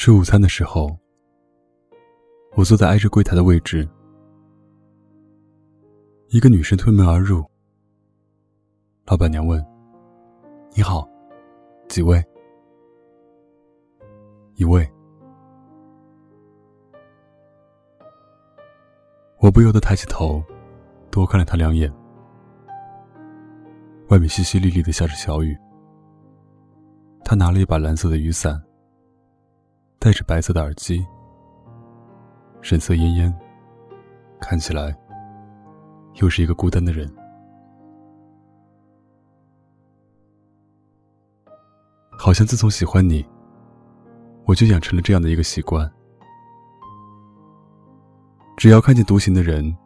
吃午餐的时候，我坐在挨着柜台的位置。一个女生推门而入，老板娘问：“你好，几位？”一位。我不由得抬起头，多看了她两眼。外面淅淅沥沥的下着小雨。她拿了一把蓝色的雨伞，戴着白色的耳机，神色恹恹，看起来又是一个孤单的人。好像自从喜欢你，我就养成了这样的一个习惯。只要看见独行的人，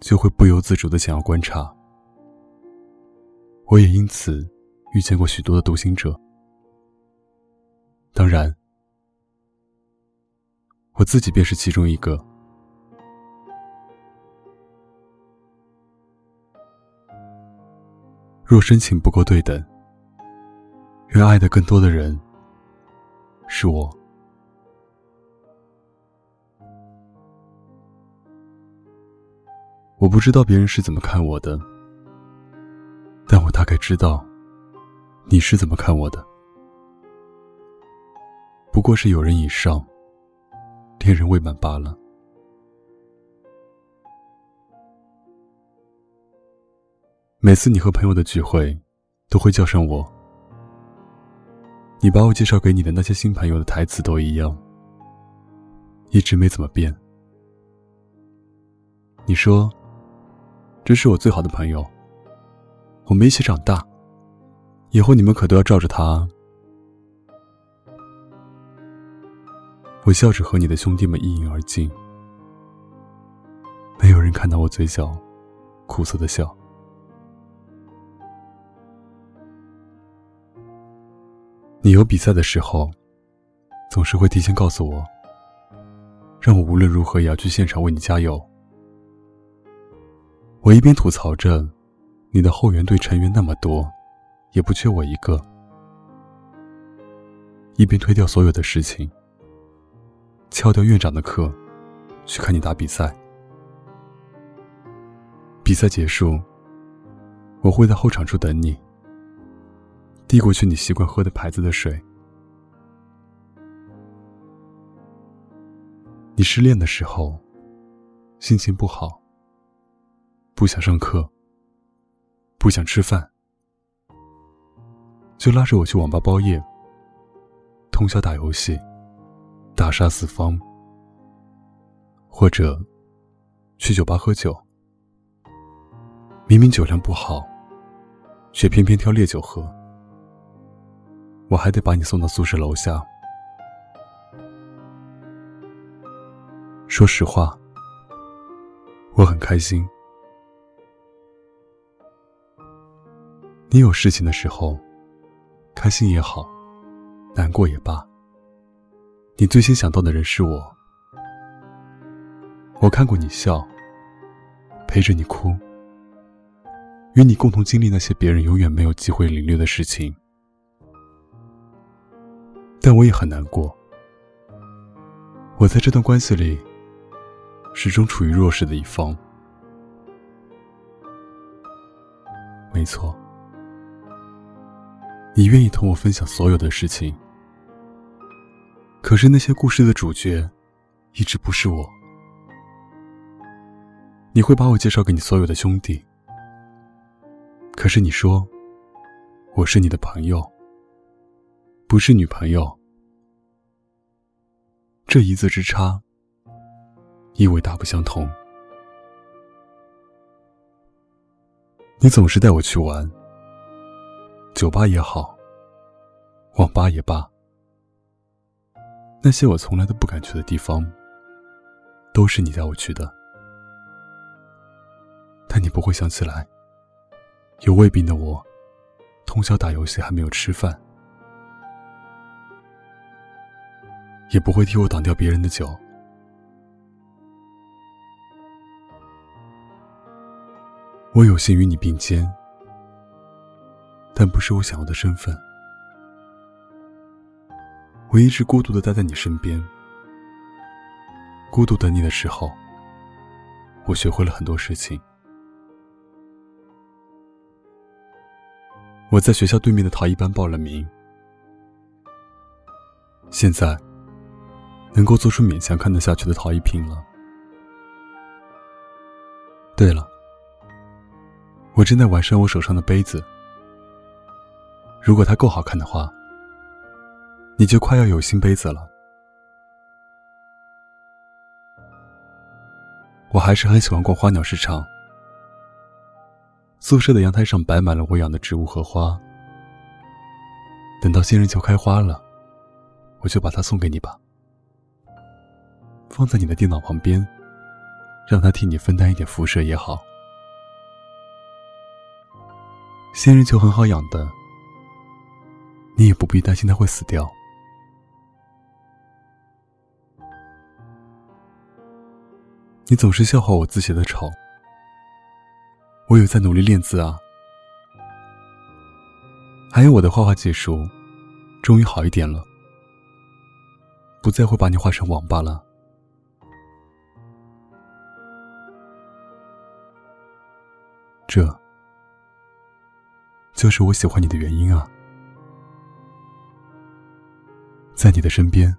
就会不由自主的想要观察。我也因此遇见过许多的独行者，当然，我自己便是其中一个。若深情不够对等，愿爱的更多的人是我。我不知道别人是怎么看我的，但我大概知道你是怎么看我的。不过是有人以上，恋人未满罢了。每次你和朋友的聚会，都会叫上我。你把我介绍给你的那些新朋友的台词都一样，一直没怎么变。你说。这是我最好的朋友，我们一起长大，以后你们可都要罩着他。我笑着和你的兄弟们一饮而尽，没有人看到我嘴角苦涩的笑。你有比赛的时候，总是会提前告诉我，让我无论如何也要去现场为你加油。我一边吐槽着，你的后援队成员那么多，也不缺我一个，一边推掉所有的事情，翘掉院长的课，去看你打比赛。比赛结束，我会在候场处等你，递过去你习惯喝的牌子的水。你失恋的时候，心情不好。不想上课，不想吃饭，就拉着我去网吧包夜，通宵打游戏，大杀四方，或者去酒吧喝酒。明明酒量不好，却偏偏挑烈酒喝。我还得把你送到宿舍楼下。说实话，我很开心。你有事情的时候，开心也好，难过也罢，你最先想到的人是我。我看过你笑，陪着你哭，与你共同经历那些别人永远没有机会领略的事情。但我也很难过，我在这段关系里，始终处于弱势的一方。没错。你愿意同我分享所有的事情，可是那些故事的主角，一直不是我。你会把我介绍给你所有的兄弟，可是你说，我是你的朋友，不是女朋友。这一字之差，意味大不相同。你总是带我去玩。酒吧也好，网吧也罢，那些我从来都不敢去的地方，都是你带我去的。但你不会想起来，有胃病的我，通宵打游戏还没有吃饭，也不会替我挡掉别人的酒。我有幸与你并肩。但不是我想要的身份。我一直孤独的待在你身边，孤独等你的时候，我学会了很多事情。我在学校对面的陶艺班报了名，现在能够做出勉强看得下去的陶艺品了。对了，我正在完善我手上的杯子，如果它够好看的话。你就快要有新杯子了。我还是很喜欢逛花鸟市场。宿舍的阳台上摆满了我养的植物和花。等到仙人球开花了，我就把它送给你吧，放在你的电脑旁边，让它替你分担一点辐射也好。仙人球很好养的，你也不必担心它会死掉。你总是笑话我字写的丑，我有在努力练字啊。还有我的画画技术，终于好一点了，不再会把你画成王八了。这，就是我喜欢你的原因啊。在你的身边，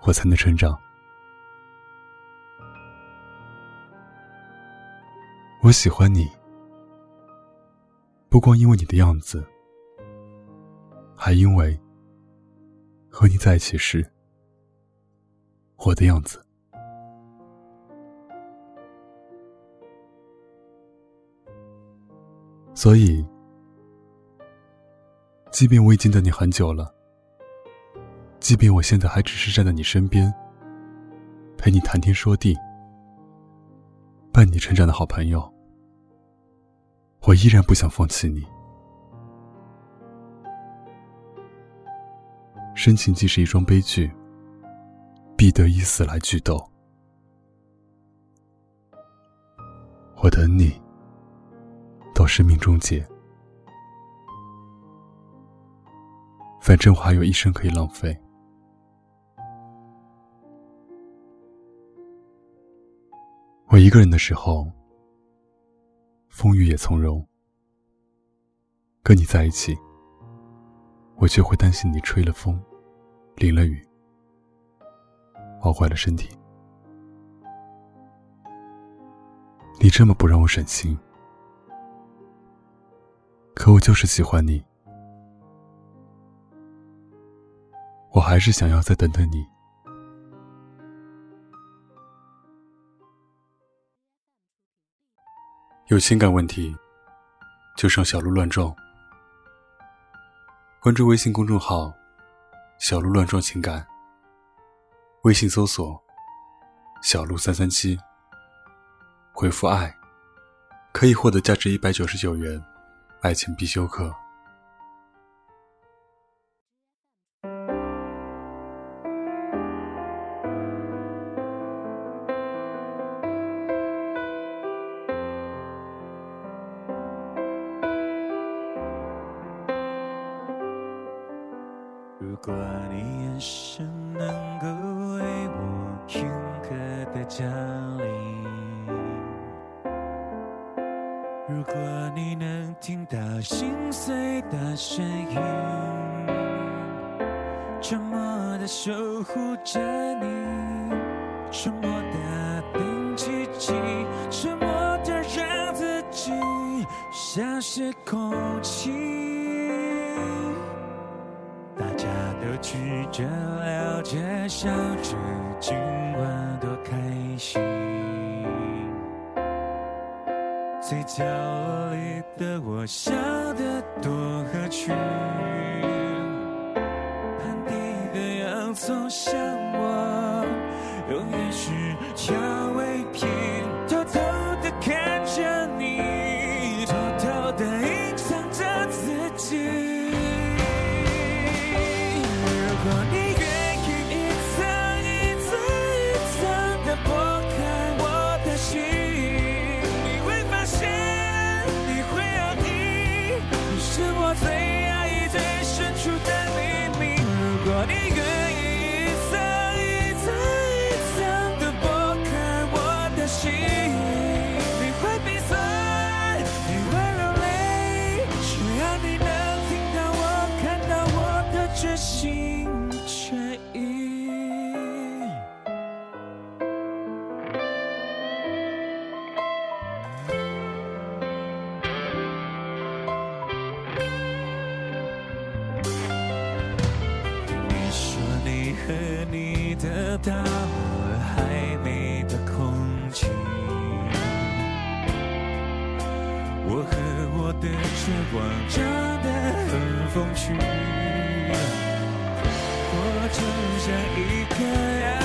我才能成长。我喜欢你，不光因为你的样子，还因为和你在一起时我的样子。所以，即便我已经等你很久了，即便我现在还只是站在你身边，陪你谈天说地，伴你成长的好朋友。我依然不想放弃你。深情既是一桩悲剧，必得以死来剧斗。我等你到生命终结，反正我还有一生可以浪费。我一个人的时候。风雨也从容，跟你在一起，我却会担心你吹了风，淋了雨，熬坏了身体。你这么不让我省心，可我就是喜欢你，我还是想要再等等你。有情感问题，就上小鹿乱撞。关注微信公众号“小鹿乱撞情感”，微信搜索“小鹿三三七”，回复“爱”，可以获得价值一百九十九元爱情必修课。沉默的守护着你，沉默的等奇迹，沉默的让自己像是空气。大家都曲折了解，笑着，今晚多开心。最角落里的我，笑得多合群。走向往，永远是蔷薇平。全心全意你说你和你的大海里的空气。我和我的绝望真的很风趣。我只想一个人。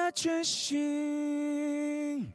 把真心。